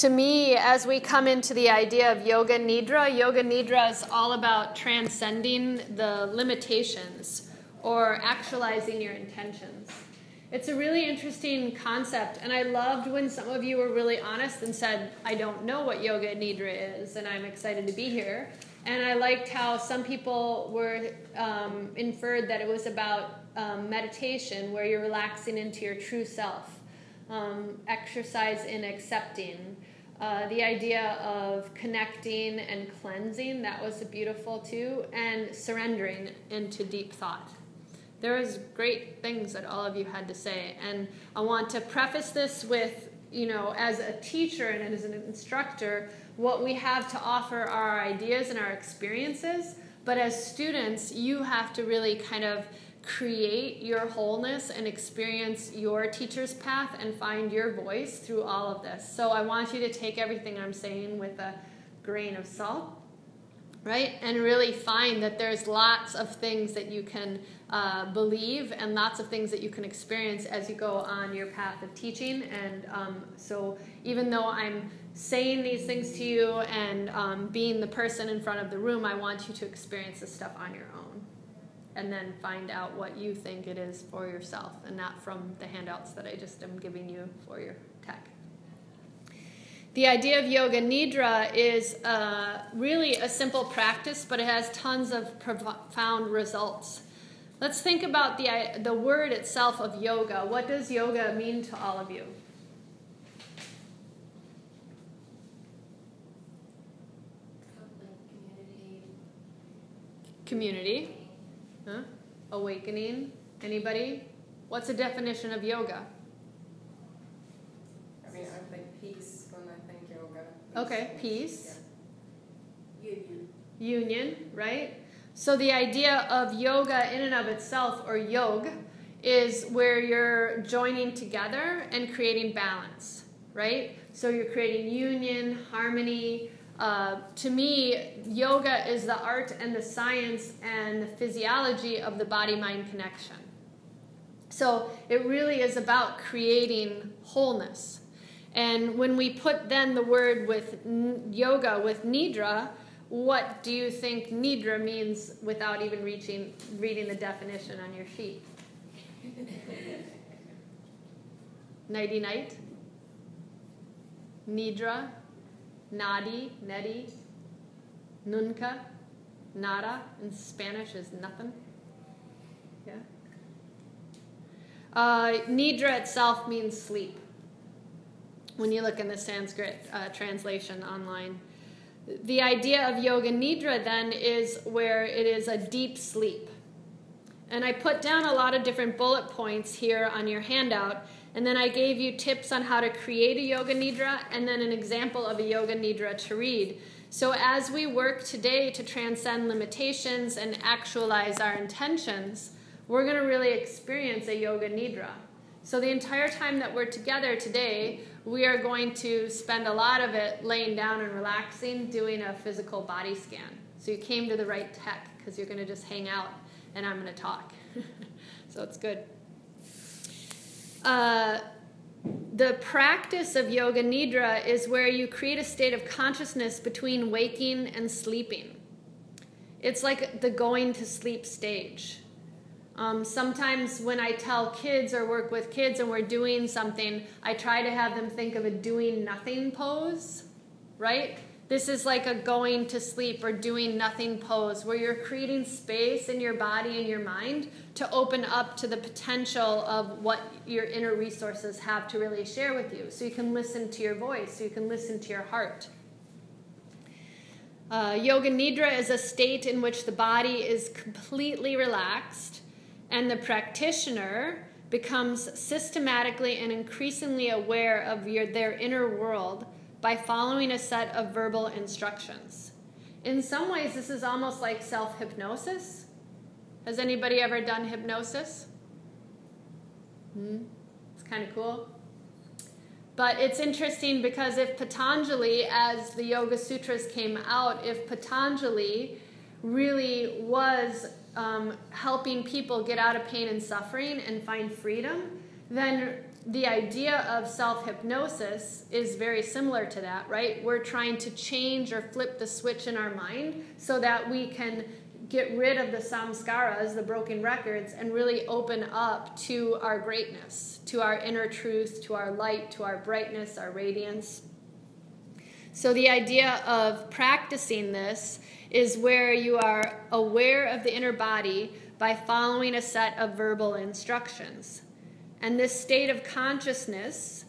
to me, as we come into the idea of Yoga Nidra, Yoga Nidra is all about transcending the limitations or actualizing your intentions. It's a really interesting concept, and I loved when some of you were really honest and said, I don't know what Yoga Nidra is, and I'm excited to be here. And I liked how some people were um, inferred that it was about um, meditation, where you're relaxing into your true self, um, exercise in accepting. Uh, the idea of connecting and cleansing, that was beautiful too, and surrendering into deep thought. There was great things that all of you had to say, and I want to preface this with, you know, as a teacher and as an instructor, what we have to offer are our ideas and our experiences, but as students, you have to really kind of create your wholeness and experience your teacher's path and find your voice through all of this. So I want you to take everything I'm saying with a grain of salt, right? And really find that there's lots of things that you can uh, believe and lots of things that you can experience as you go on your path of teaching. And um, so even though I'm saying these things to you and um, being the person in front of the room, I want you to experience this stuff on your own and then find out what you think it is for yourself and not from the handouts that I just am giving you for your tech. The idea of yoga nidra is uh, really a simple practice, but it has tons of profound results. Let's think about the, the word itself of yoga. What does yoga mean to all of you? Community. Huh? Awakening. Anybody? What's the definition of yoga? I mean, I think peace when I think yoga. Peace. Okay, peace. Yeah. Union. Union, right? So the idea of yoga in and of itself, or yoga, is where you're joining together and creating balance, right? So you're creating union, harmony, uh, to me, yoga is the art and the science and the physiology of the body mind connection. So it really is about creating wholeness. And when we put then the word with yoga with nidra, what do you think nidra means without even reaching reading the definition on your sheet? Nighty night. Nidra Nadi, Nedi, Nunca, Nada in Spanish is nothing. Yeah. Uh, nidra itself means sleep. When you look in the Sanskrit uh, translation online, the idea of yoga nidra then is where it is a deep sleep. And I put down a lot of different bullet points here on your handout and then I gave you tips on how to create a yoga nidra and then an example of a yoga nidra to read. So as we work today to transcend limitations and actualize our intentions, we're going to really experience a yoga nidra. So the entire time that we're together today, we are going to spend a lot of it laying down and relaxing, doing a physical body scan. So you came to the right tech because you're going to just hang out and I'm going to talk. so it's good. Uh, the practice of yoga nidra is where you create a state of consciousness between waking and sleeping. It's like the going to sleep stage. Um, sometimes when I tell kids or work with kids and we're doing something, I try to have them think of a doing nothing pose, right? This is like a going to sleep or doing nothing pose where you're creating space in your body and your mind to open up to the potential of what your inner resources have to really share with you. So you can listen to your voice, so you can listen to your heart. Uh, yoga Nidra is a state in which the body is completely relaxed and the practitioner becomes systematically and increasingly aware of your, their inner world by following a set of verbal instructions. In some ways, this is almost like self hypnosis. Has anybody ever done hypnosis? Hmm? It's kind of cool. But it's interesting because if Patanjali, as the Yoga Sutras came out, if Patanjali really was um, helping people get out of pain and suffering and find freedom, then the idea of self hypnosis is very similar to that, right? We're trying to change or flip the switch in our mind so that we can get rid of the samskaras, the broken records, and really open up to our greatness, to our inner truth, to our light, to our brightness, our radiance. So, the idea of practicing this is where you are aware of the inner body by following a set of verbal instructions. And this state of consciousness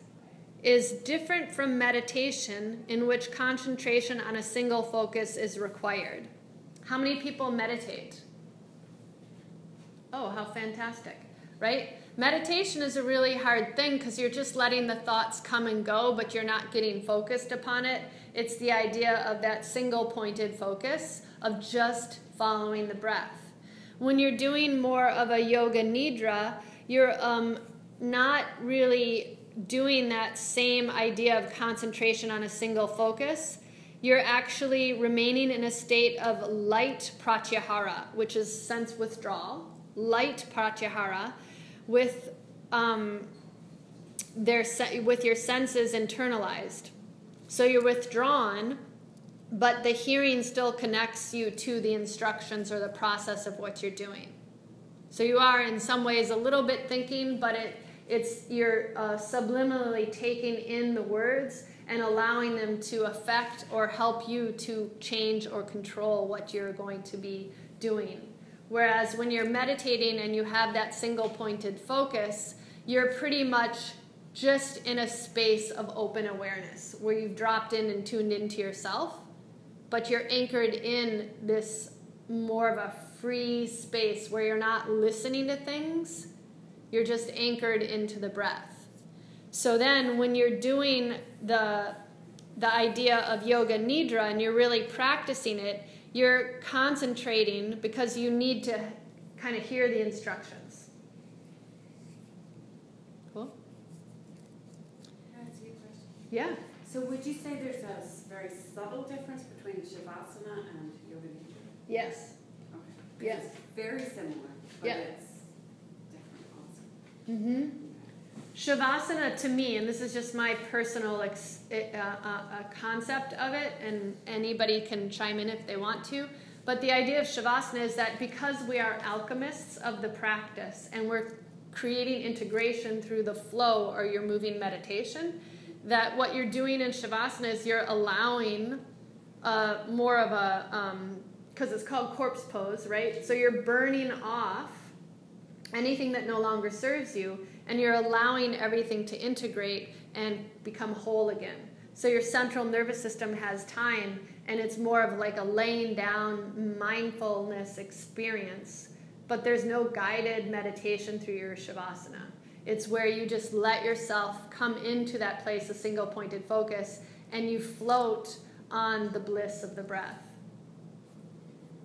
is different from meditation, in which concentration on a single focus is required. How many people meditate? Oh, how fantastic, right? Meditation is a really hard thing because you're just letting the thoughts come and go, but you're not getting focused upon it. It's the idea of that single pointed focus of just following the breath. When you're doing more of a yoga nidra, you're um, not really doing that same idea of concentration on a single focus. You're actually remaining in a state of light pratyahara, which is sense withdrawal, light pratyahara, with um, their with your senses internalized. So you're withdrawn, but the hearing still connects you to the instructions or the process of what you're doing. So you are in some ways a little bit thinking, but it it's you're uh, subliminally taking in the words and allowing them to affect or help you to change or control what you're going to be doing. Whereas when you're meditating and you have that single pointed focus, you're pretty much just in a space of open awareness where you've dropped in and tuned into yourself, but you're anchored in this more of a free space where you're not listening to things you're just anchored into the breath. So then when you're doing the the idea of yoga nidra and you're really practicing it, you're concentrating because you need to kind of hear the instructions. Cool? Yeah. So would you say there's a very subtle difference between Shavasana and Yoga Nidra? Yes. Okay. Yes. Very similar, but yeah. it's Mm-hmm. Shavasana to me, and this is just my personal ex- uh, uh, uh, concept of it, and anybody can chime in if they want to. But the idea of Shavasana is that because we are alchemists of the practice and we're creating integration through the flow or your moving meditation, that what you're doing in Shavasana is you're allowing uh, more of a, because um, it's called corpse pose, right? So you're burning off anything that no longer serves you, and you're allowing everything to integrate and become whole again. So your central nervous system has time, and it's more of like a laying down mindfulness experience. But there's no guided meditation through your Shavasana. It's where you just let yourself come into that place of single pointed focus and you float on the bliss of the breath.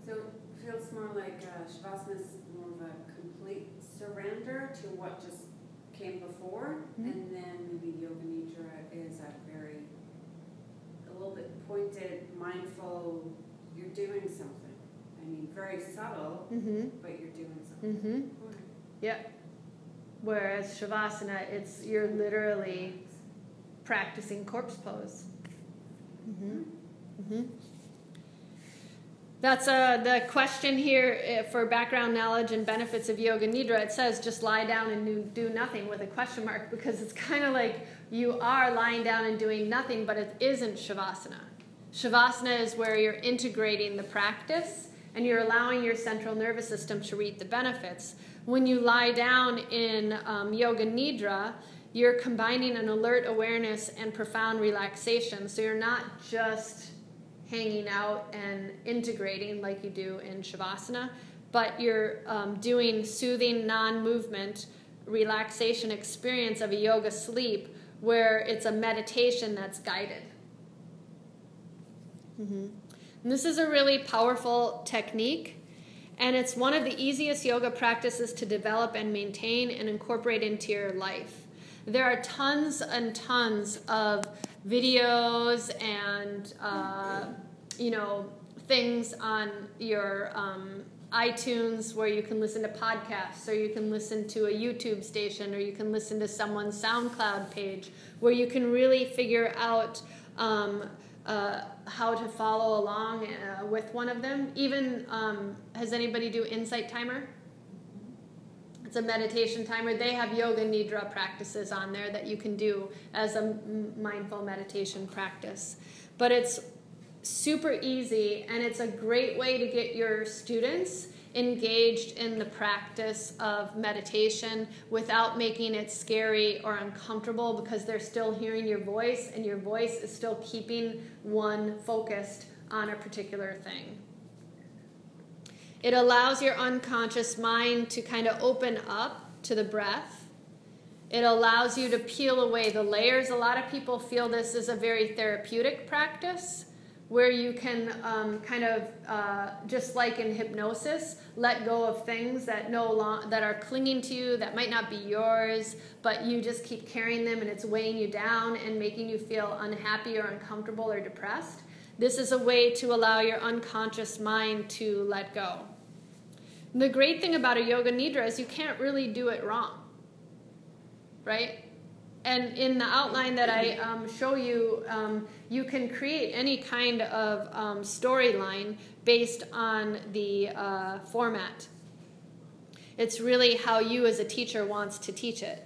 So it feels more like uh, Shavasana is more of a surrender to what just came before, mm-hmm. and then maybe Yoga Nidra is a very, a little bit pointed, mindful, you're doing something. I mean, very subtle, mm-hmm. but you're doing something. Mm-hmm. Yeah. Whereas Shavasana, it's you're literally practicing corpse pose. Mm-hmm. Mm-hmm. That's uh, the question here uh, for background knowledge and benefits of Yoga Nidra. It says just lie down and do nothing with a question mark because it's kind of like you are lying down and doing nothing, but it isn't Shavasana. Shavasana is where you're integrating the practice and you're allowing your central nervous system to reap the benefits. When you lie down in um, Yoga Nidra, you're combining an alert awareness and profound relaxation. So you're not just hanging out and integrating like you do in Shavasana, but you're um, doing soothing non movement relaxation experience of a yoga sleep where it's a meditation that's guided. Mm-hmm. This is a really powerful technique, and it's one of the easiest yoga practices to develop and maintain and incorporate into your life. There are tons and tons of videos and uh, you know things on your um, iTunes where you can listen to podcasts, or you can listen to a YouTube station, or you can listen to someone's SoundCloud page, where you can really figure out um, uh, how to follow along uh, with one of them. Even um, has anybody do Insight Timer? It's a meditation timer. They have yoga nidra practices on there that you can do as a mindful meditation practice. But it's super easy and it's a great way to get your students engaged in the practice of meditation without making it scary or uncomfortable because they're still hearing your voice and your voice is still keeping one focused on a particular thing. It allows your unconscious mind to kind of open up to the breath. It allows you to peel away the layers. A lot of people feel this is a very therapeutic practice where you can um, kind of uh, just like in hypnosis let go of things that no long, that are clinging to you that might not be yours but you just keep carrying them and it's weighing you down and making you feel unhappy or uncomfortable or depressed this is a way to allow your unconscious mind to let go the great thing about a yoga nidra is you can't really do it wrong right and in the outline that I um, show you, um, you can create any kind of um, storyline based on the uh, format. It's really how you as a teacher wants to teach it.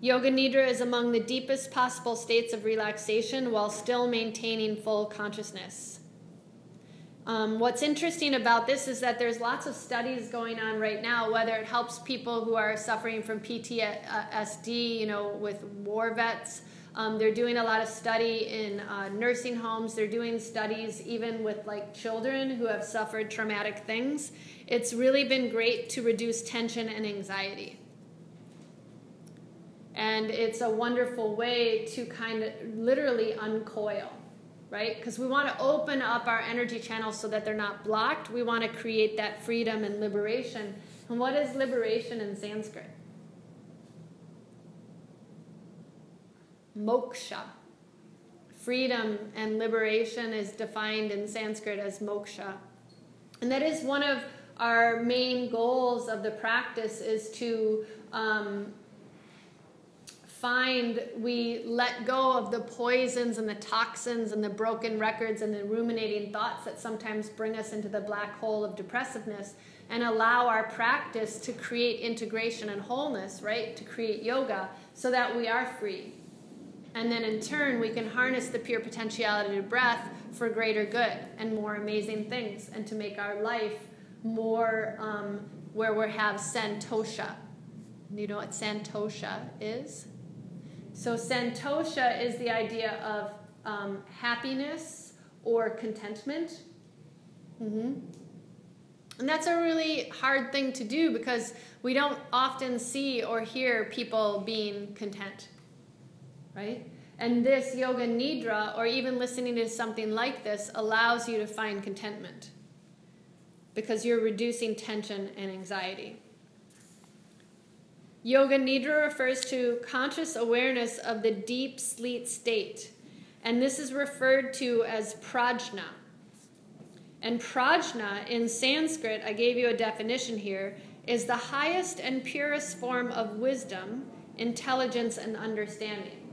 Yoga Nidra is among the deepest possible states of relaxation while still maintaining full consciousness. Um, what's interesting about this is that there's lots of studies going on right now, whether it helps people who are suffering from PTSD, you know, with war vets. Um, they're doing a lot of study in uh, nursing homes. They're doing studies even with like children who have suffered traumatic things. It's really been great to reduce tension and anxiety. And it's a wonderful way to kind of literally uncoil right? Because we want to open up our energy channels so that they're not blocked. We want to create that freedom and liberation. And what is liberation in Sanskrit? Moksha. Freedom and liberation is defined in Sanskrit as moksha. And that is one of our main goals of the practice is to um, find we let go of the poisons and the toxins and the broken records and the ruminating thoughts that sometimes bring us into the black hole of depressiveness and allow our practice to create integration and wholeness, right? To create yoga so that we are free. And then in turn, we can harness the pure potentiality of breath for greater good and more amazing things and to make our life more um, where we have santosha. You know what santosha is? So, santosha is the idea of um, happiness or contentment. Mm-hmm. And that's a really hard thing to do because we don't often see or hear people being content, right? And this yoga nidra, or even listening to something like this, allows you to find contentment because you're reducing tension and anxiety. Yoga Nidra refers to conscious awareness of the deep sleep state, and this is referred to as prajna. And prajna in Sanskrit, I gave you a definition here, is the highest and purest form of wisdom, intelligence, and understanding.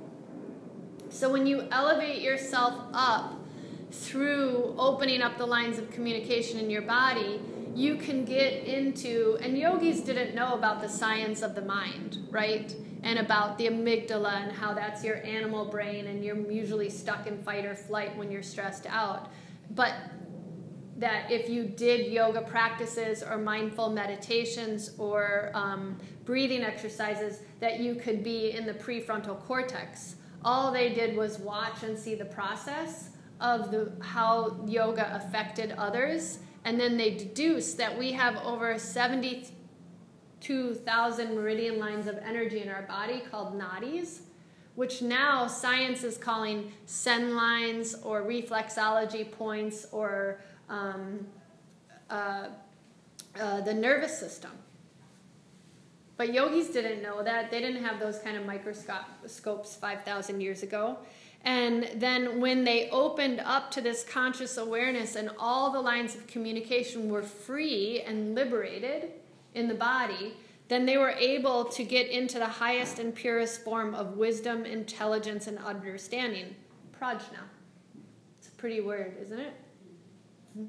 So when you elevate yourself up through opening up the lines of communication in your body, you can get into, and yogis didn't know about the science of the mind, right? And about the amygdala and how that's your animal brain, and you're usually stuck in fight or flight when you're stressed out. But that if you did yoga practices or mindful meditations or um, breathing exercises, that you could be in the prefrontal cortex. All they did was watch and see the process of the, how yoga affected others and then they deduce that we have over 72,000 meridian lines of energy in our body called nadis, which now science is calling sen lines or reflexology points or um, uh, uh, the nervous system. But yogis didn't know that. They didn't have those kind of microscopes 5,000 years ago. And then when they opened up to this conscious awareness and all the lines of communication were free and liberated in the body, then they were able to get into the highest and purest form of wisdom, intelligence, and understanding. Prajna. It's a pretty word, isn't it? Hmm.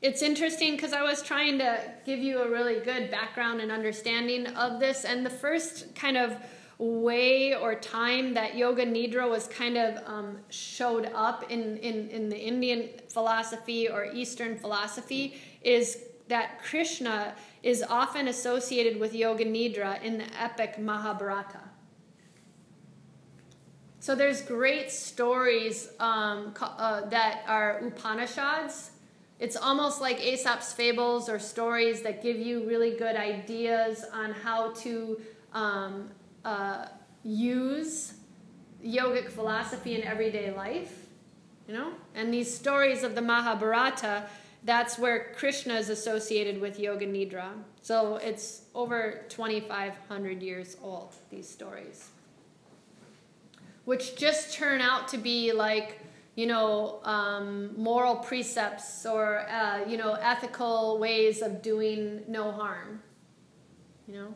It's interesting because I was trying to give you a really good background and understanding of this, and the first kind of way or time that yoga nidra was kind of um, showed up in, in, in the Indian philosophy or Eastern philosophy is that Krishna is often associated with yoga nidra in the epic Mahabharata. So there's great stories um, uh, that are Upanishads it's almost like Aesop's fables or stories that give you really good ideas on how to um, uh, use yogic philosophy in everyday life. You know? And these stories of the Mahabharata, that's where Krishna is associated with Yoga Nidra. So it's over 2,500 years old, these stories. Which just turn out to be like you know, um, moral precepts or, uh, you know, ethical ways of doing no harm. You know?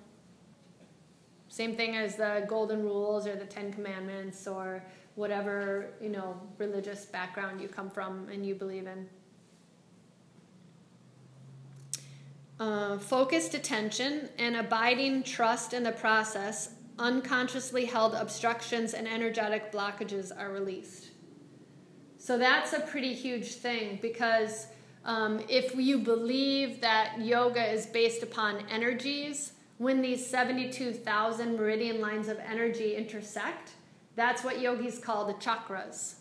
Same thing as the golden rules or the Ten Commandments or whatever, you know, religious background you come from and you believe in. Uh, focused attention and abiding trust in the process, unconsciously held obstructions and energetic blockages are released. So that's a pretty huge thing because um, if you believe that yoga is based upon energies, when these 72,000 meridian lines of energy intersect, that's what yogis call the chakras.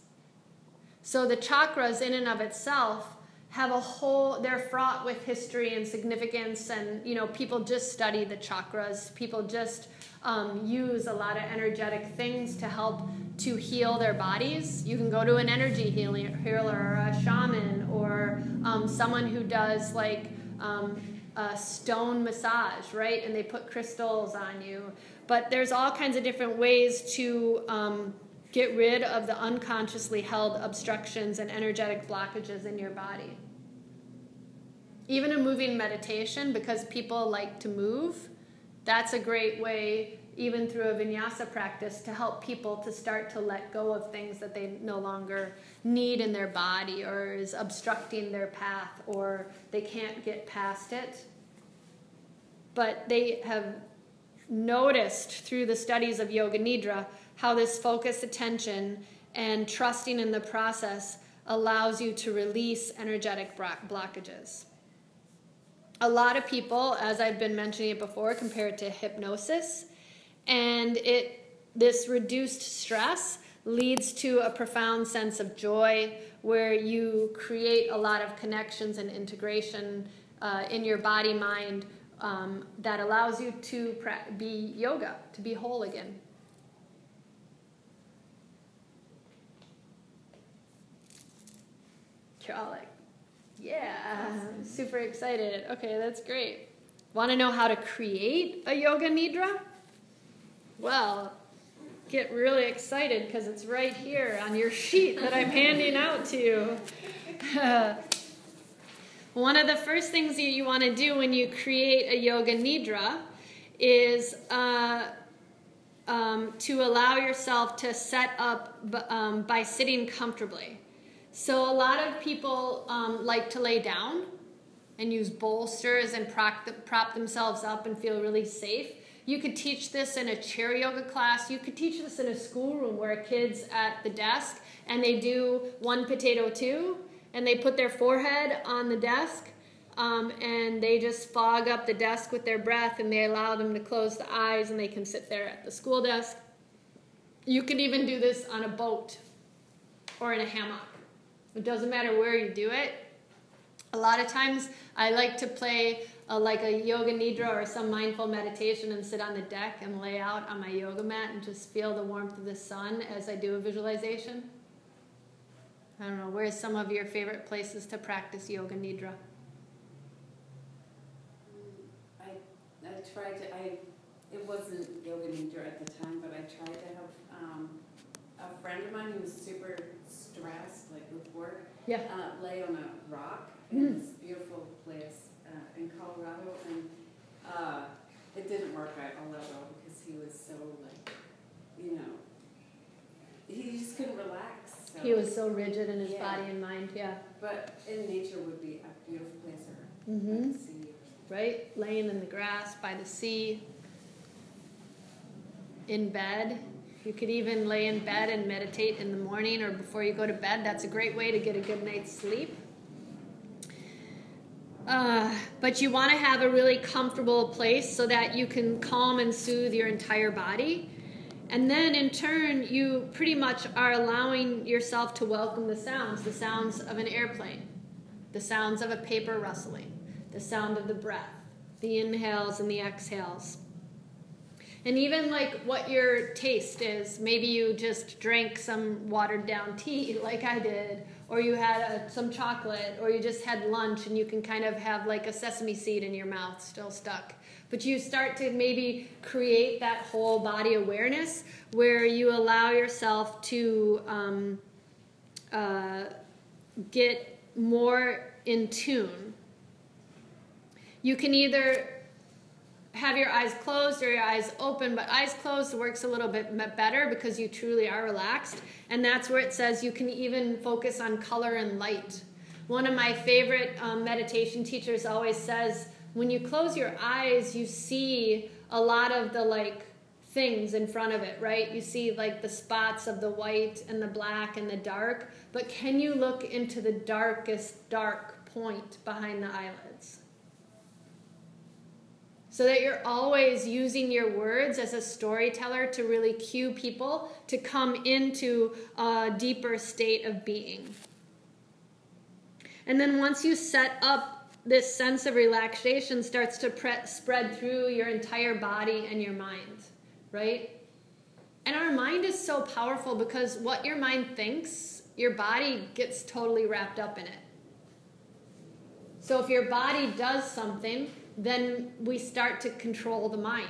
So the chakras, in and of itself, have a whole they're fraught with history and significance and you know people just study the chakras people just um, use a lot of energetic things to help to heal their bodies. You can go to an energy healer, or a shaman or um, someone who does like um, a stone massage, right? And they put crystals on you. But there's all kinds of different ways to um, get rid of the unconsciously held obstructions and energetic blockages in your body. Even a moving meditation, because people like to move, that's a great way even through a vinyasa practice to help people to start to let go of things that they no longer need in their body or is obstructing their path or they can't get past it. But they have noticed through the studies of Yoga Nidra how this focused attention and trusting in the process allows you to release energetic blockages. A lot of people, as I've been mentioning it before, compare it to hypnosis it this reduced stress leads to a profound sense of joy where you create a lot of connections and integration uh, in your body mind um, that allows you to be yoga, to be whole again. You're all like, yeah, super excited. Okay, that's great. Want to know how to create a yoga nidra? Well, get really excited because it's right here on your sheet that I'm handing out to you. one of the first things that you want to do when you create a yoga nidra is uh, um, to allow yourself to set up um, by sitting comfortably. So, a lot of people um, like to lay down and use bolsters and prop, prop themselves up and feel really safe. You could teach this in a chair yoga class. You could teach this in a schoolroom where a kid's at the desk and they do one potato two and they put their forehead on the desk um, and they just fog up the desk with their breath and they allow them to close the eyes and they can sit there at the school desk. You can even do this on a boat or in a hammock. It doesn't matter where you do it. A lot of times I like to play a, like a yoga nidra or some mindful meditation and sit on the deck and lay out on my yoga mat and just feel the warmth of the sun as I do a visualization. I don't know, where's some of your favorite places to practice yoga nidra? I, I tried to, I, it wasn't yoga nidra at the time, but I tried to have um, a friend of mine who was super stressed, like with work, Yeah. uh, lay on a rock Mm. in this beautiful place uh, in Colorado, and uh, it didn't work out a little because he was so like, you know, he just couldn't relax. So. He was so rigid in his Yeah. body and mind. Yeah. But in nature would be a beautiful place or Mm-hmm. sea. right? Laying in the grass by the sea, in bed. You could even lay in bed and meditate in the morning or before you go to bed. That's a great way to get a good night's sleep. Uh, but you want to have a really comfortable place so that you can calm and soothe your entire body. And then in turn, you pretty much are allowing yourself to welcome the sounds the sounds of an airplane, the sounds of a paper rustling, the sound of the breath, the inhales and the exhales. And even like what your taste is. Maybe you just drank some watered down tea, like I did, or you had a, some chocolate, or you just had lunch and you can kind of have like a sesame seed in your mouth still stuck. But you start to maybe create that whole body awareness where you allow yourself to um, uh, get more in tune. You can either have your eyes closed or your eyes open, but eyes closed works a little bit better because you truly are relaxed. And that's where it says you can even focus on color and light. One of my favorite um, meditation teachers always says when you close your eyes, you see a lot of the like things in front of it, right? You see like the spots of the white and the black and the dark, but can you look into the darkest dark point behind the eyelids? So that you're always using your words as a storyteller to really cue people to come into a deeper state of being. And then once you set up this sense of relaxation starts to pre- spread through your entire body and your mind, right? And our mind is so powerful because what your mind thinks, your body gets totally wrapped up in it. So if your body does something, then we start to control the mind.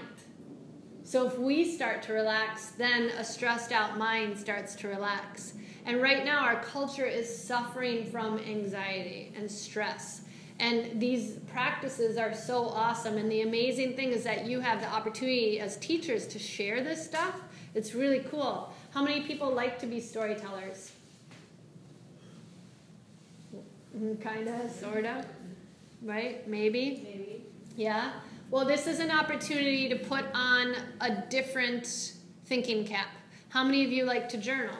So if we start to relax, then a stressed out mind starts to relax. And right now, our culture is suffering from anxiety and stress. And these practices are so awesome. And the amazing thing is that you have the opportunity as teachers to share this stuff. It's really cool. How many people like to be storytellers? Mm, kind of, sort of, right? Maybe. Maybe. Yeah. Well, this is an opportunity to put on a different thinking cap. How many of you like to journal?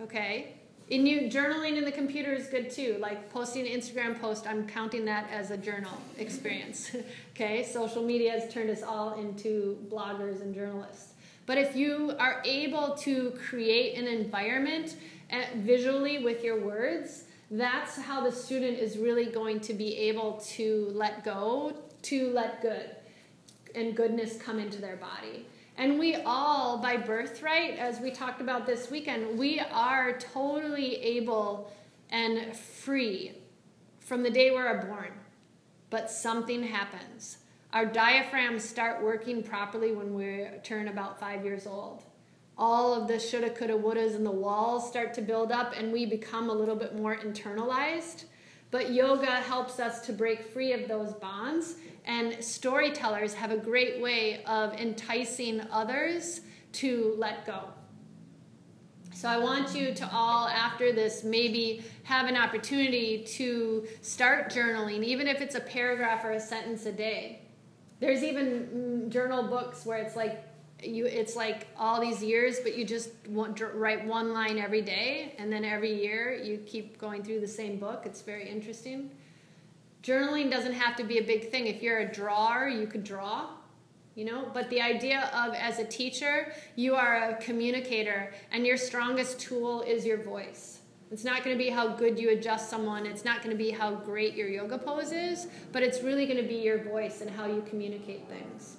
Okay. And you journaling in the computer is good too. Like posting an Instagram post, I'm counting that as a journal experience. okay. Social media has turned us all into bloggers and journalists. But if you are able to create an environment uh, visually with your words, that's how the student is really going to be able to let go, to let good and goodness come into their body. And we all, by birthright, as we talked about this weekend, we are totally able and free from the day we're born. But something happens. Our diaphragms start working properly when we turn about five years old all of the shoulda, coulda, wouldas and the walls start to build up and we become a little bit more internalized. But yoga helps us to break free of those bonds, and storytellers have a great way of enticing others to let go. So I want you to all, after this, maybe have an opportunity to start journaling, even if it's a paragraph or a sentence a day. There's even mm, journal books where it's like you it's like all these years but you just want write one line every day and then every year you keep going through the same book. It's very interesting. Journaling doesn't have to be a big thing. If you're a drawer you could draw you know? But the idea of as a teacher you are a communicator and your strongest tool is your voice. It's not going to be how good you adjust someone. It's not going to be how great your yoga pose is but it's really going to be your voice and how you communicate things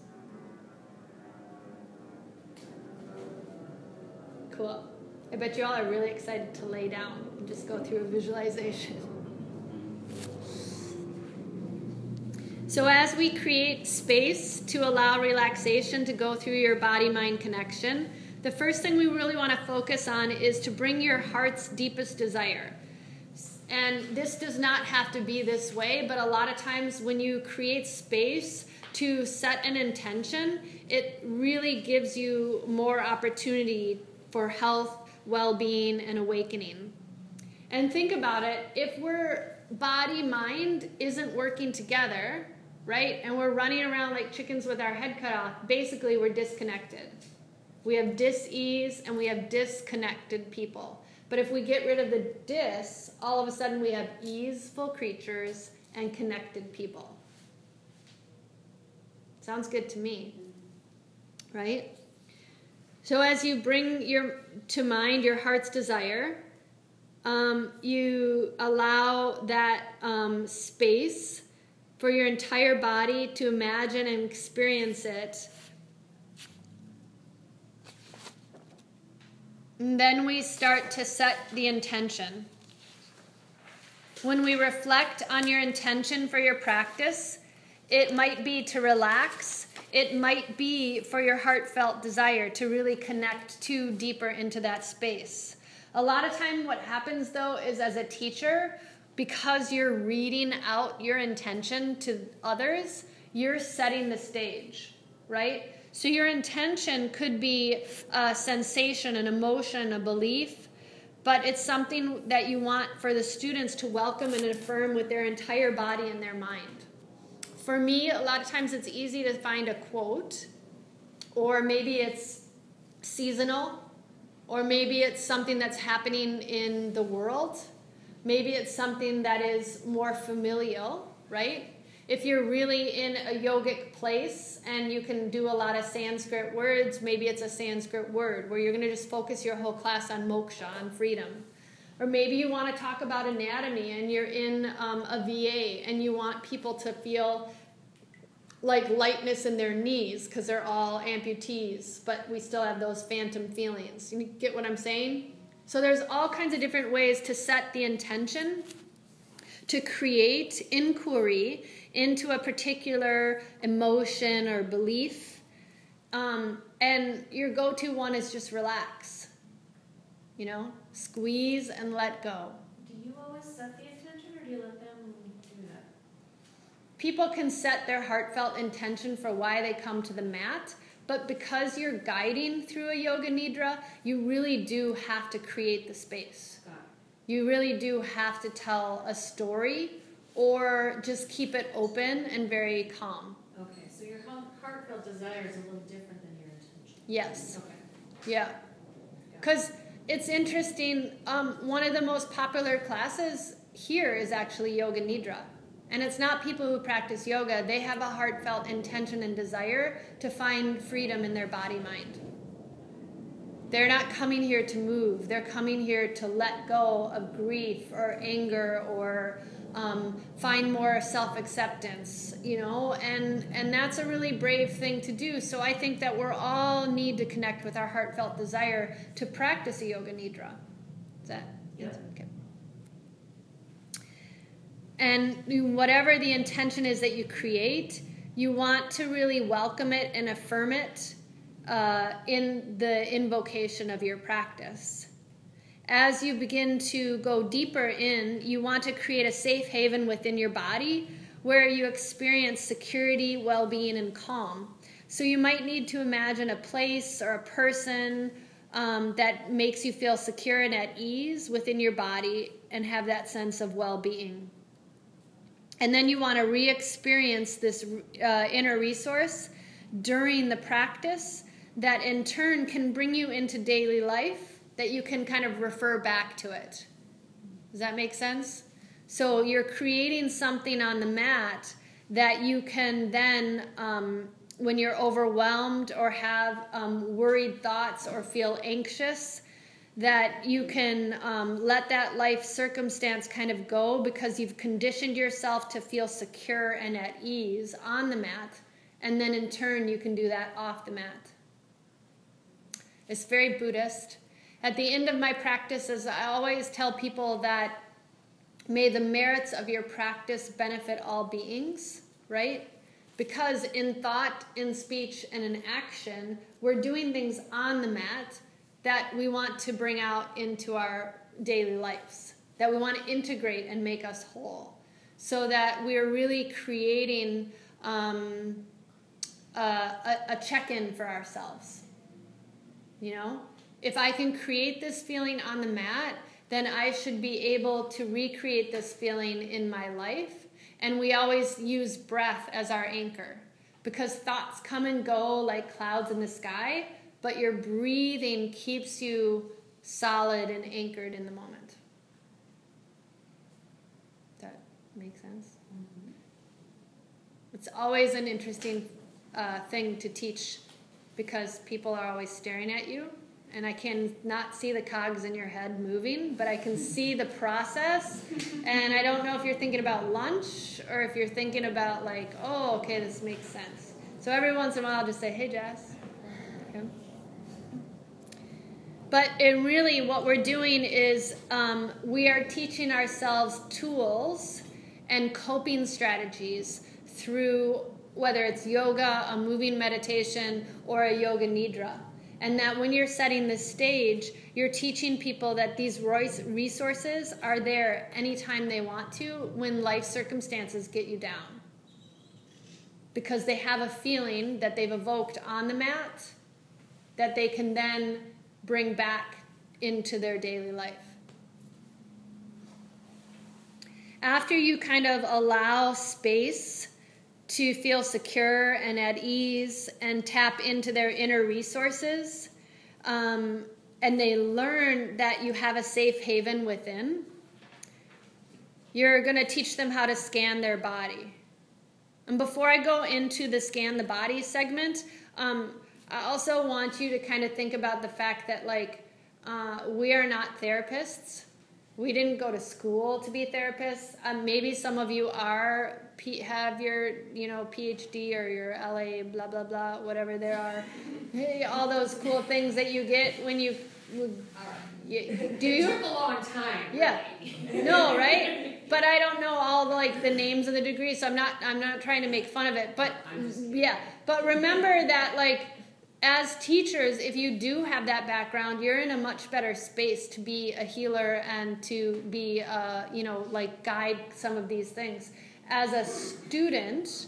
Cool. I bet you all are really excited to lay down and just go through a visualization. So, as we create space to allow relaxation to go through your body mind connection, the first thing we really want to focus on is to bring your heart's deepest desire. And this does not have to be this way, but a lot of times when you create space to set an intention, it really gives you more opportunity for health, well being, and awakening. And think about it if we're body mind isn't working together, right? And we're running around like chickens with our head cut off, basically, we're disconnected. We have dis ease and we have disconnected people. But if we get rid of the dis, all of a sudden we have easeful creatures and connected people. Sounds good to me. Right? So as you bring your to mind your heart's desire, um, you allow that um, space for your entire body to imagine and experience it. And then we start to set the intention. When we reflect on your intention for your practice, it might be to relax. It might be for your heartfelt desire to really connect to deeper into that space. A lot of time, what happens though is as a teacher, because you're reading out your intention to others, you're setting the stage, right? So your intention could be a sensation, an emotion, a belief, but it's something that you want for the students to welcome and affirm with their entire body and their mind. For me, a lot of times it's easy to find a quote, or maybe it's seasonal or maybe it's something that's happening in the world. Maybe it's something that is more familial, right? If you're really in a yogic place and you can do a lot of Sanskrit words, maybe it's a Sanskrit word where you're going to just focus your whole class on moksha, on freedom. Or maybe you want to talk about anatomy and you're in um, a VA and you want people to feel like lightness in their knees because they're all amputees, but we still have those phantom feelings. You get what I'm saying? So there's all kinds of different ways to set the intention to create inquiry into a particular emotion or belief. Um, and your go to one is just relax. You know, squeeze and let go. Do you always set the intention or do you let them do that? people can set their heartfelt intention for why they come to the mat, but because you're guiding through a yoga nidra, you really do have to create the space. You really do have to tell a story or just keep it open and very calm. Okay, so your heartfelt desire is a little different than your intention. Yes. Okay. Yeah. Because it's interesting. Um, one of the most popular classes here is actually Yoga Nidra. And it's not people who practice yoga, they have a heartfelt intention and desire to find freedom in their body mind. They're not coming here to move, they're coming here to let go of grief or anger or um, find more self acceptance, you know, and, and that's a really brave thing to do. So I think that we're all need to connect with our heartfelt desire to practice a yoga nidra. Is that? Yeah. Okay and whatever the intention is that you create, you want to really welcome it and affirm it uh, in the invocation of your practice. As you begin to go deeper in, you want to create a safe haven within your body where you experience security, well being, and calm. So you might need to imagine a place or a person um, that makes you feel secure and at ease within your body and have that sense of well being. And then you want to re experience this uh, inner resource during the practice that in turn can bring you into daily life that you can kind of refer back to it. Does that make sense? So you're creating something on the mat that you can then, um, when you're overwhelmed or have um, worried thoughts or feel anxious, that you can um, let that life circumstance kind of go because you've conditioned yourself to feel secure and at ease on the mat. And then in turn, you can do that off the mat. It's very Buddhist. At the end of my practices, I always tell people that may the merits of your practice benefit all beings, right? Because in thought, in speech, and in action, we're doing things on the mat that we want to bring out into our daily lives, that we want to integrate and make us whole. So that we're really creating um, a, a, a check in for ourselves. You know? If I can create this feeling on the mat, then I should be able to recreate this feeling in my life. And we always use breath as our anchor because thoughts come and go like clouds in the sky, but your breathing keeps you solid and anchored in the moment. Does that make sense? Mm-hmm. It's always an interesting uh, thing to teach because people are always staring at you and I can not see the cogs in your head moving, but I can see the process. And I don't know if you're thinking about lunch or if you're thinking about like, oh, okay, this makes sense. So every once in a while, I'll just say, hey, Jess. Okay. But in really, what we're doing is um, we are teaching ourselves tools and coping strategies through whether it's yoga, a moving meditation, or a yoga nidra and that when you're setting the stage, you're teaching people that these resources are there anytime they want to when life circumstances get you down. Because they have a feeling that they've evoked on the mat that they can then bring back into their daily life. After you kind of allow space to feel secure and at ease and tap into their inner resources. Um, and they learn that you have a safe haven within. You're going to teach them how to scan their body. And before I go into the scan the body segment, um, I also want you to kind of think about the fact that, like, uh, we are not therapists. We didn't go to school to be therapists. Um, maybe some of you are P- have your you know PhD or your LA blah blah blah whatever there are, all those cool things that you get when you. you do you? It took a long time. Yeah. no, right? But I don't know all the like the names of the degrees, so I'm not I'm not trying to make fun of it. But yeah, but remember that like as teachers, if you do have that background, you're in a much better space to be a healer and to be, uh, you know, like guide some of these things as a student,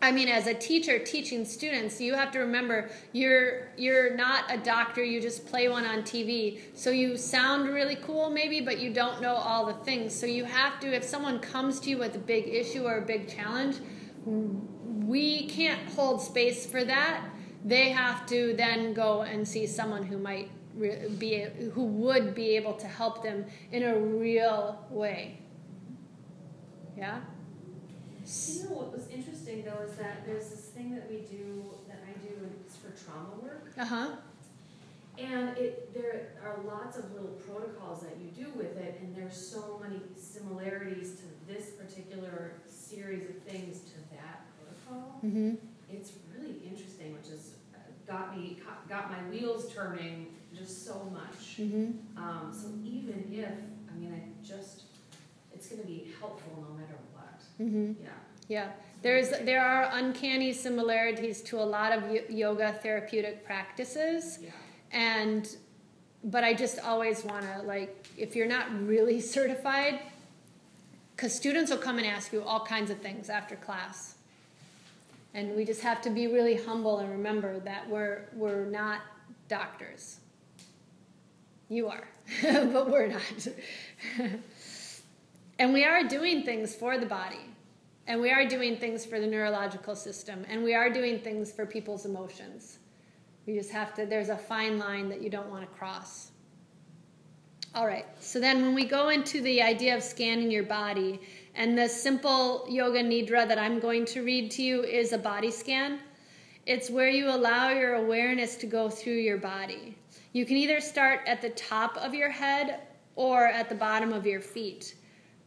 I mean, as a teacher teaching students, you have to remember you're you're not a doctor. You just play one on TV. So you sound really cool, maybe, but you don't know all the things. So you have to. If someone comes to you with a big issue or a big challenge, we can't hold space for that. They have to then go and see someone who might be who would be able to help them in a real way. Yeah? You know what was interesting though is that there's this thing that we do that I do and it's for trauma work. Uh huh. And it there are lots of little protocols that you do with it, and there's so many similarities to this particular series of things to that protocol. Mm-hmm. It's really interesting, which has uh, got me got my wheels turning just so much. Mm-hmm. Um, so even if I mean I just it's going to be helpful no matter what. Mm-hmm. Yeah. Yeah. There's there are uncanny similarities to a lot of yoga therapeutic practices. Yeah. And but I just always want to like if you're not really certified cuz students will come and ask you all kinds of things after class. And we just have to be really humble and remember that we're we're not doctors. You are, but we're not. And we are doing things for the body. And we are doing things for the neurological system. And we are doing things for people's emotions. We just have to, there's a fine line that you don't want to cross. All right, so then when we go into the idea of scanning your body, and the simple yoga nidra that I'm going to read to you is a body scan. It's where you allow your awareness to go through your body. You can either start at the top of your head or at the bottom of your feet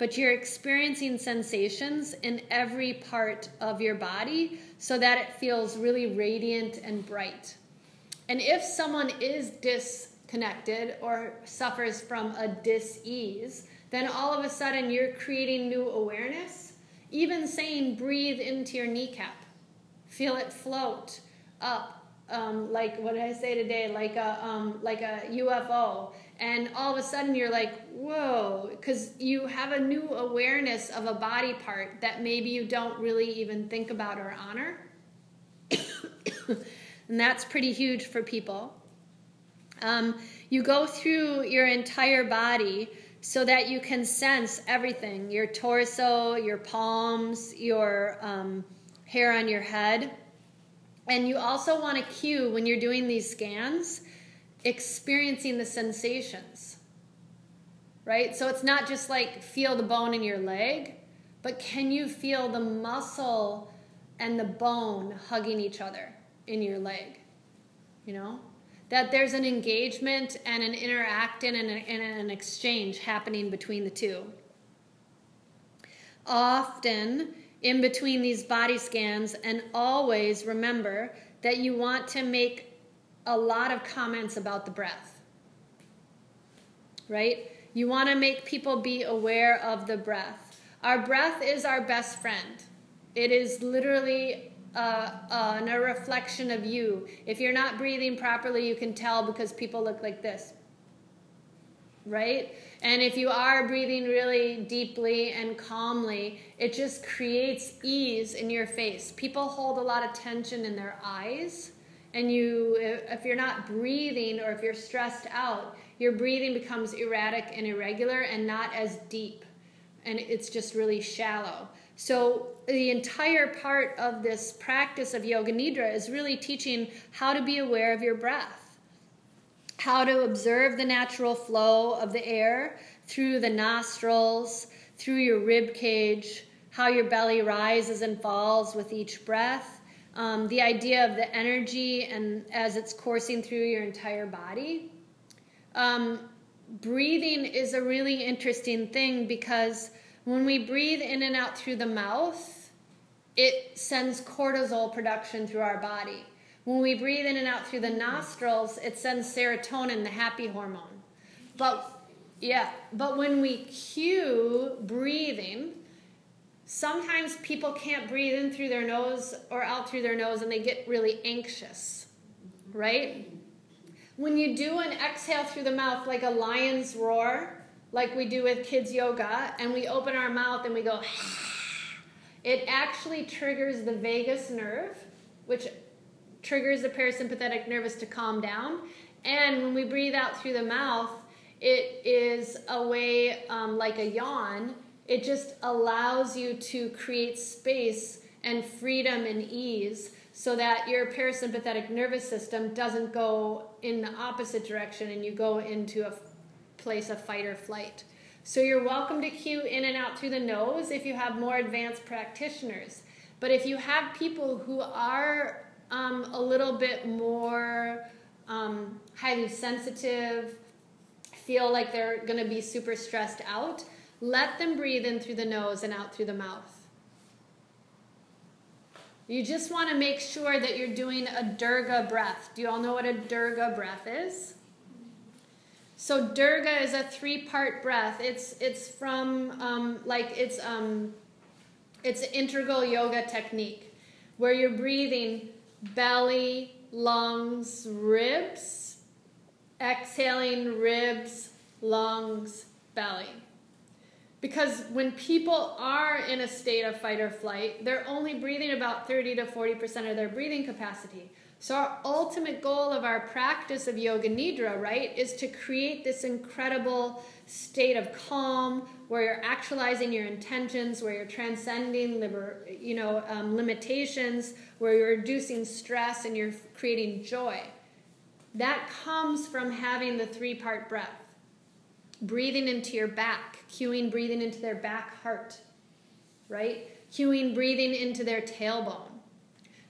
but you're experiencing sensations in every part of your body so that it feels really radiant and bright. And if someone is disconnected or suffers from a dis ease, then all of a sudden you're creating new awareness Even saying breathe into your kneecap, feel it float up. Um, like what did I say today? Like a um, like a UFO, and all of a sudden you're like, whoa, because you have a new awareness of a body part that maybe you don't really even think about or honor, and that's pretty huge for people. Um, you go through your entire body so that you can sense everything your torso, your palms, your um, hair on your head. And you also want to cue when you're doing these scans, experiencing the sensations. Right? So it's not just like feel the bone in your leg, but can you feel the muscle and the bone hugging each other in your leg? You know? that there's an engagement and an interaction and, and an exchange happening between the two. Often, in between these body scans, and always remember that you want to make a lot of comments about the breath. Right? You want to make people be aware of the breath. Our breath is our best friend. It is literally uh, uh, a reflection of you. If you're not breathing properly, you can tell because people look like this. Right? And if you are breathing really deeply and calmly, it just creates ease in your face. People hold a lot of tension in their eyes. And you, if you're not breathing or if you're stressed out, your breathing becomes erratic and irregular and not as deep. And it's just really shallow. So, the entire part of this practice of Yoga Nidra is really teaching how to be aware of your breath, how to observe the natural flow of the air through the nostrils, through your rib cage, how your belly rises and falls with each breath. Um, the idea of the energy and as it's coursing through your entire body. Um, breathing is a really interesting thing because when we breathe in and out through the mouth, it sends cortisol production through our body. When we breathe in and out through the nostrils, it sends serotonin, the happy hormone. But yeah, but when we cue breathing, sometimes people can't breathe in through their nose or out through their nose and they get really anxious, right? When you do an exhale through the mouth like a lion's roar, like we do with kids yoga, and we open our mouth and we go, it actually triggers the vagus nerve, which triggers the parasympathetic nervous to calm down. And when we breathe out through the mouth, it is a way um, like a yawn. It just allows you to create space and freedom and ease so that your parasympathetic nervous system doesn't go in the opposite direction and you go into a place of fight or flight. So you're welcome to cue in and out through the nose if you have more advanced practitioners. But if you have people who are um, a little bit more um, highly sensitive, feel like they're going to be super stressed out, let them breathe in through the nose and out through the mouth. You just want to make sure that you're doing a Dirga breath. Do you all know what a Dirga breath is? So Dirga is a three-part breath. It's it's from um, like it's um, it's an integral yoga technique where you're breathing belly, lungs, ribs, exhaling ribs, lungs, belly. Because when people are in a state of fight or flight, they're only breathing about 30 to 40% of their breathing capacity. So, our ultimate goal of our practice of Yoga Nidra, right, is to create this incredible state of calm where you're actualizing your intentions, where you're transcending liber, you know, um, limitations, where you're reducing stress and you're creating joy. That comes from having the three part breath. Breathing into your back, cueing breathing into their back heart, right? Cueing breathing into their tailbone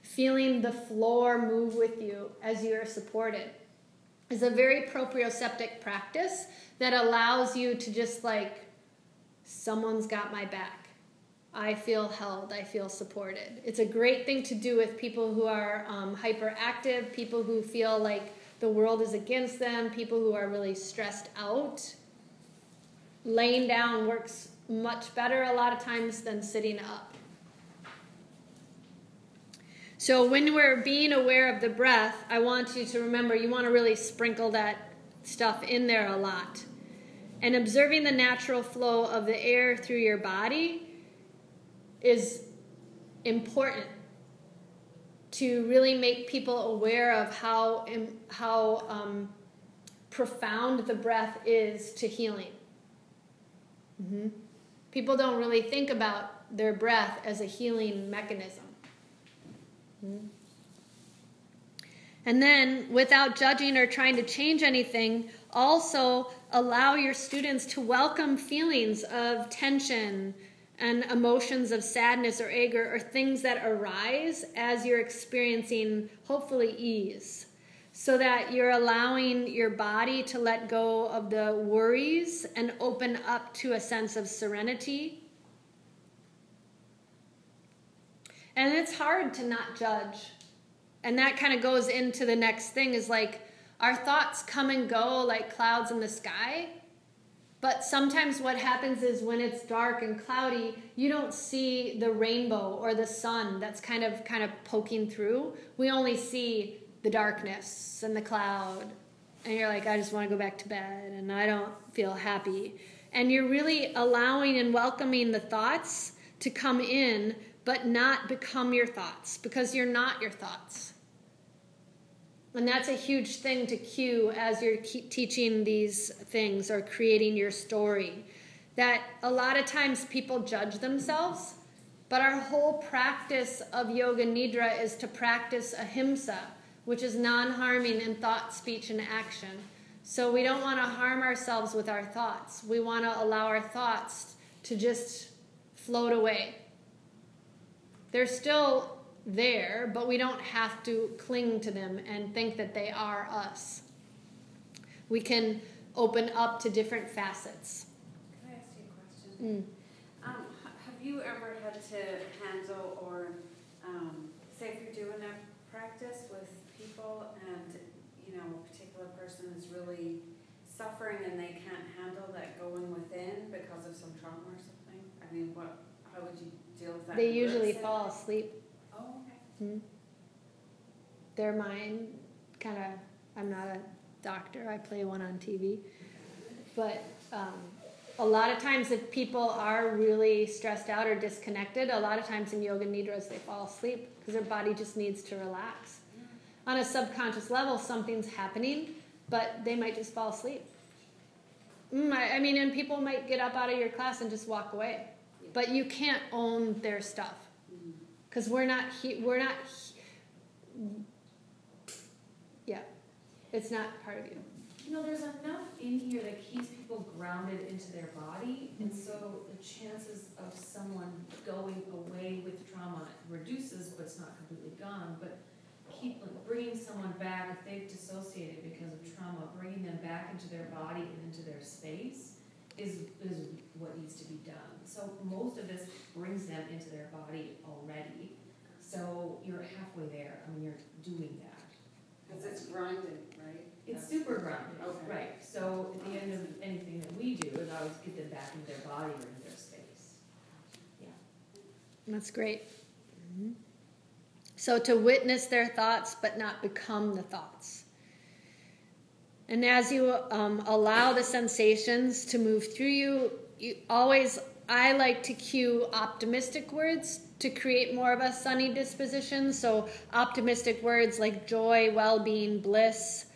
feeling the floor move with you as you are supported. Is a very proprioceptic practice that allows you to just like someone's got my back. I feel held. I feel supported. It's a great thing to do with people who are um, hyperactive people who feel like the world is against them people who are really stressed out laying down works much better a lot of times than sitting up So when we're being aware of the breath, I want you to remember you want to really sprinkle that stuff in there a lot. And observing the natural flow of the air through your body is important to really make people aware of how how um, profound the breath is to healing. Mm-hmm. People don't really think about their breath as a healing mechanism. Mm-hmm. And then, without judging or trying to change anything, also allow your students to welcome feelings of tension and emotions of sadness or anger or things that arise as you're experiencing, hopefully, ease. So that you're allowing your body to let go of the worries and open up to a sense of serenity. And it's hard to not judge. And that kind of goes into the next thing is like our thoughts come and go like clouds in the sky. But sometimes what happens is when it's dark and cloudy you don't see the rainbow or the sun that's kind of kind of poking through. We only see the darkness and the cloud. And you're like i just want to go back to bed and i don't feel happy. And you're really allowing and welcoming the thoughts to come in but not become your thoughts because you're not your thoughts. And that's a huge thing to cue as you're teaching these things or creating your story. That a lot of times people judge themselves, but our whole practice of Yoga Nidra is to practice ahimsa, which is non harming in thought, speech, and action. So we don't want to harm ourselves with our thoughts. We want to allow our thoughts to just float away. They're still there, but we don't have to cling to them and think that they are us. We can open up to different facets. Can I ask you a question? Mm. Um, have you ever had to handle or um, say if you're doing a practice with people and you know a particular person is really suffering and they can't handle that going within because of some trauma or something? I mean, what? How would you deal with that? They usually fall asleep Oh. Hmm. Their mind kind of, I'm not a doctor, I play one on TV. But um, a lot of times, if people are really stressed out or disconnected, a lot of times in yoga nidras they fall asleep because their body just needs to relax. On a subconscious level, something's happening, but they might just fall asleep. Mm, I, I mean, and people might get up out of your class and just walk away, but you can't own their stuff. Because we're not he, we're not he, yeah it's not part of you. You know there's enough in here that keeps people grounded into their body mm-hmm. and so the chances of someone going away with trauma reduces but it's not completely gone but keep bringing someone back if they've dissociated because of trauma bringing them back into their body and into their space is is what needs to be done. So most of this brings them into their body already. So you're halfway there. I mean, you're doing that. Because it's grounded, right? It's super grounded, okay. right? So at the end of anything that we do is always get them back into their body or into their space. Yeah. That's great. Mm-hmm. So to witness their thoughts, but not become the thoughts. And as you um, allow the sensations to move through you, you always, I like to cue optimistic words to create more of a sunny disposition. So, optimistic words like joy, well being, bliss,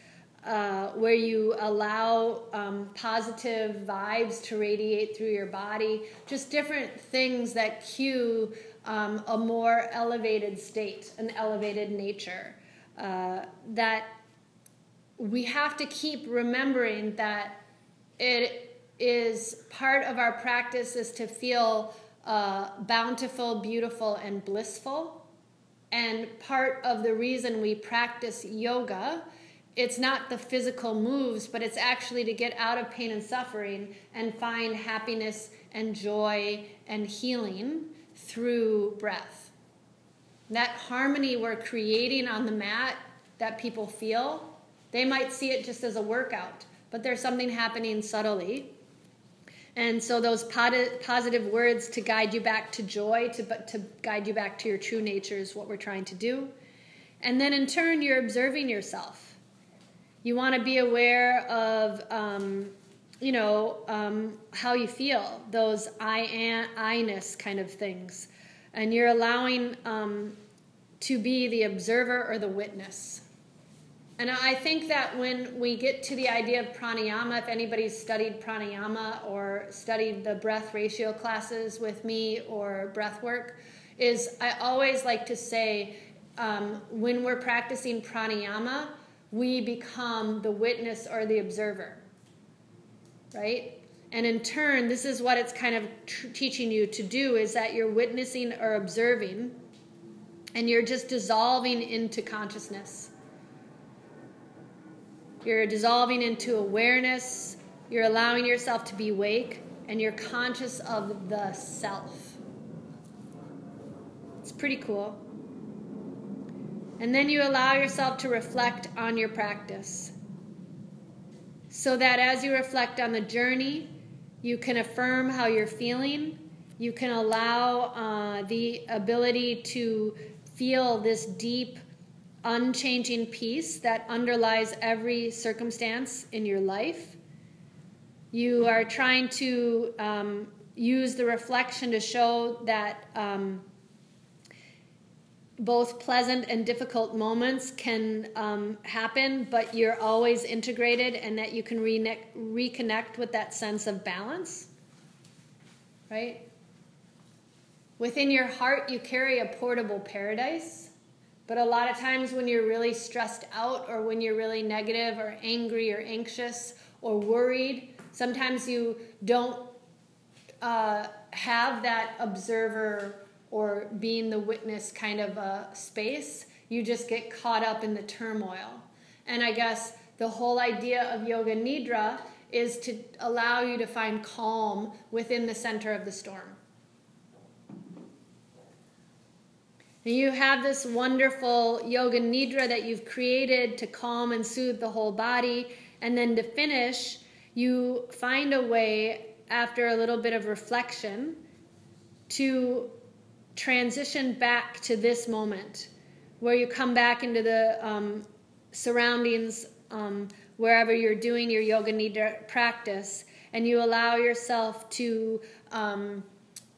uh, where you allow um, positive vibes to radiate through your body, just different things that cue um, a more elevated state, an elevated nature. Uh, that we have to keep remembering that it is part of our practice is to feel uh, bountiful, beautiful, and blissful. And part of the reason we practice yoga, it's not the physical moves, but it's actually to get out of pain and suffering and find happiness and joy and healing through breath. That harmony we're creating on the mat that people feel they might see it just as a workout, but there's something happening subtly. And so those positive words to guide you back to joy, to, to guide you back to your true nature is what we're trying to do. And then in turn, you're observing yourself. You want to be aware of, um, you know, um, how you feel, those I am, I-ness kind of things. And you're allowing um, to be the observer or the witness. And I think that when we get to the idea of pranayama, if anybody's studied pranayama or studied the breath ratio classes with me or breath work, is I always like to say um, when we're practicing pranayama, we become the witness or the observer, right? And in turn, this is what it's kind of tr- teaching you to do is that you're witnessing or observing and you're just dissolving into consciousness. You're dissolving into awareness. You're allowing yourself to be awake, and you're conscious of the self. It's pretty cool. And then you allow yourself to reflect on your practice. So that as you reflect on the journey, you can affirm how you're feeling. You can allow uh, the ability to feel this deep unchanging peace that underlies every circumstance in your life. You are trying to um, use the reflection to show that um, both pleasant and difficult moments can um, happen, but you're always integrated and that you can re- reconnect with that sense of balance. Right? Within your heart, you carry a portable paradise but a lot of times when you're really stressed out or when you're really negative or angry or anxious or worried, sometimes you don't uh, have that observer or being the witness kind of a space. You just get caught up in the turmoil. And I guess the whole idea of Yoga Nidra is to allow you to find calm within the center of the storm. And you have this wonderful yoga nidra that you've created to calm and soothe the whole body. And then to finish, you find a way, after a little bit of reflection, to transition back to this moment where you come back into the um, surroundings um, wherever you're doing your yoga nidra practice and you allow yourself to. Um,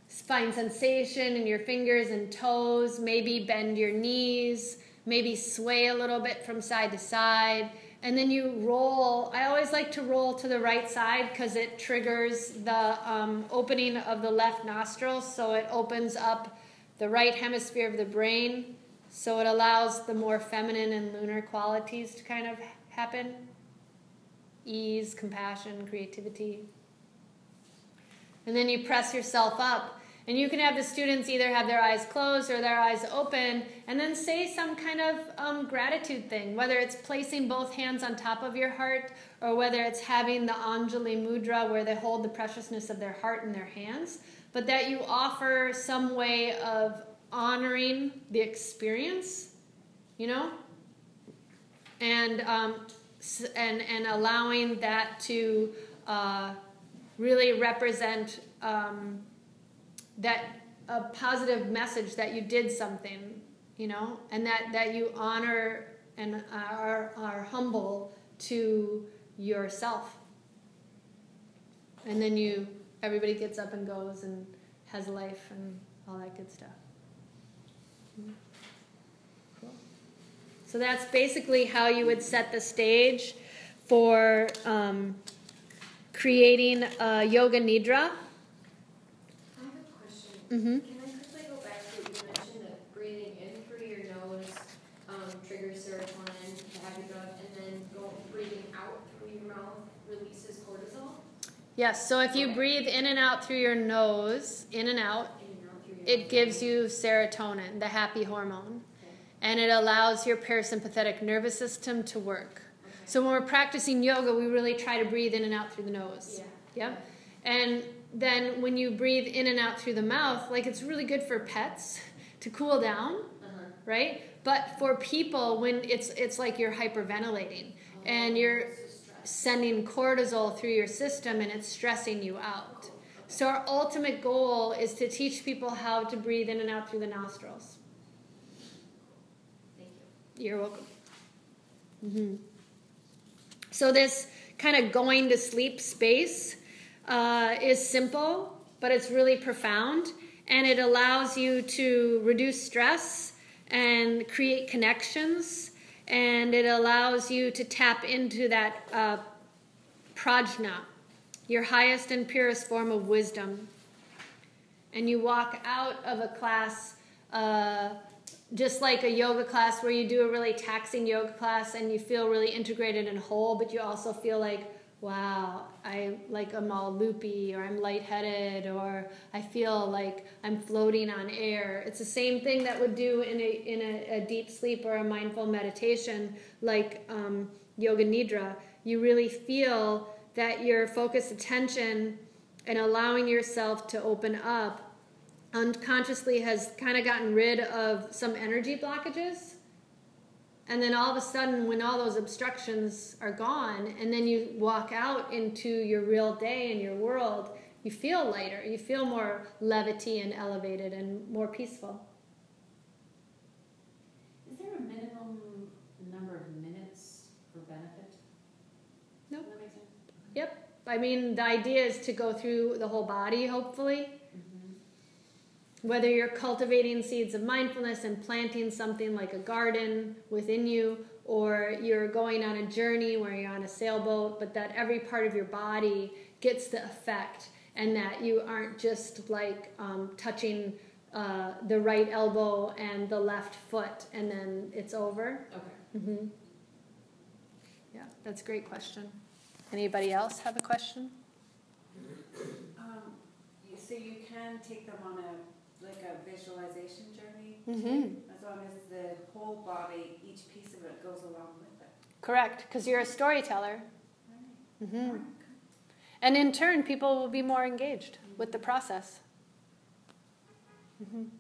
find sensation in your fingers and toes, maybe bend your knees, maybe sway a little bit from side to side. And then you roll. I always like to roll to the right side because it triggers the um, opening of the left nostril. So it opens up the right hemisphere of the brain. So it allows the more feminine and lunar qualities to kind of happen ease, compassion, creativity. And then you press yourself up and you can have the students either have their eyes closed or their eyes open and then say some kind of um, gratitude thing, whether it's placing both hands on top of your heart or whether it's having the Anjali Mudra where they hold the preciousness of their heart in their hands, but that you offer some way of honoring the experience, you know? And, um, and, and allowing that to uh, really represent. Um, that a positive message that you did something, you know, and that, that you honor and are, are humble to yourself. And then you, everybody gets up and goes and has life and all that good stuff. Cool. So that's basically how you would set the stage for um, creating a yoga nidra. Mm-hmm. Can I quickly go back to what you mentioned that breathing in through your nose um, triggers serotonin, the happy drug, and then go breathing out through your mouth releases cortisol? Yes, so if you breathe in and out through your nose, in and out, In and out through your it gives you serotonin, the happy hormone, and it allows your parasympathetic nervous system to work. So when we're practicing yoga, we really try to breathe in and out through the nose. Yeah. And then when you breathe in and out through the mouth, like it's really good for pets to cool down, Uh-huh. right? But for people, when it's it's like you're hyperventilating and you're. Sending cortisol through your system and it's stressing you out. So, our ultimate goal is to teach people how to breathe in and out through the nostrils. Thank you. You're welcome. hmm So, this kind of going to sleep space uh, is simple, but it's really profound, and it allows you to reduce stress and create connections, and it allows you to tap into that uh, prajna, your highest and purest form of wisdom. And you walk out of a class. Uh, just like a yoga class where you do a really taxing yoga class and you feel really integrated and whole, but you also feel like, wow, I like I'm all loopy or I'm lightheaded or I feel like I'm floating on air. It's the same thing that would do in a in a, a deep sleep or a mindful meditation like um, yoga nidra. You really feel that your focused attention and allowing yourself to open up unconsciously has kind of gotten rid of some energy blockages. And then all of a sudden, when all those obstructions are gone, and then you walk out into your real day and your world, you feel lighter. You feel more levity and elevated and more peaceful. Is there a minimum number of minutes for benefit? Nope. Does that make sense? Yep. I mean, the idea is to go through the whole body, hopefully. Whether you're cultivating seeds of mindfulness and planting something like a garden within you, or you're going on a journey where you're on a sailboat, but that every part of your body gets the effect and that you aren't just like um, touching uh, the right elbow and the left foot and then it's over. Okay. Mm-hmm. Yeah, that's a great question. Anybody else have a question? Um, so you can take them on a, like a visualization journey? Mm-hmm. As long as the whole body, each piece of it goes along with it. Correct, because you're a storyteller. hmm And in turn, people will be more engaged with the process. hmm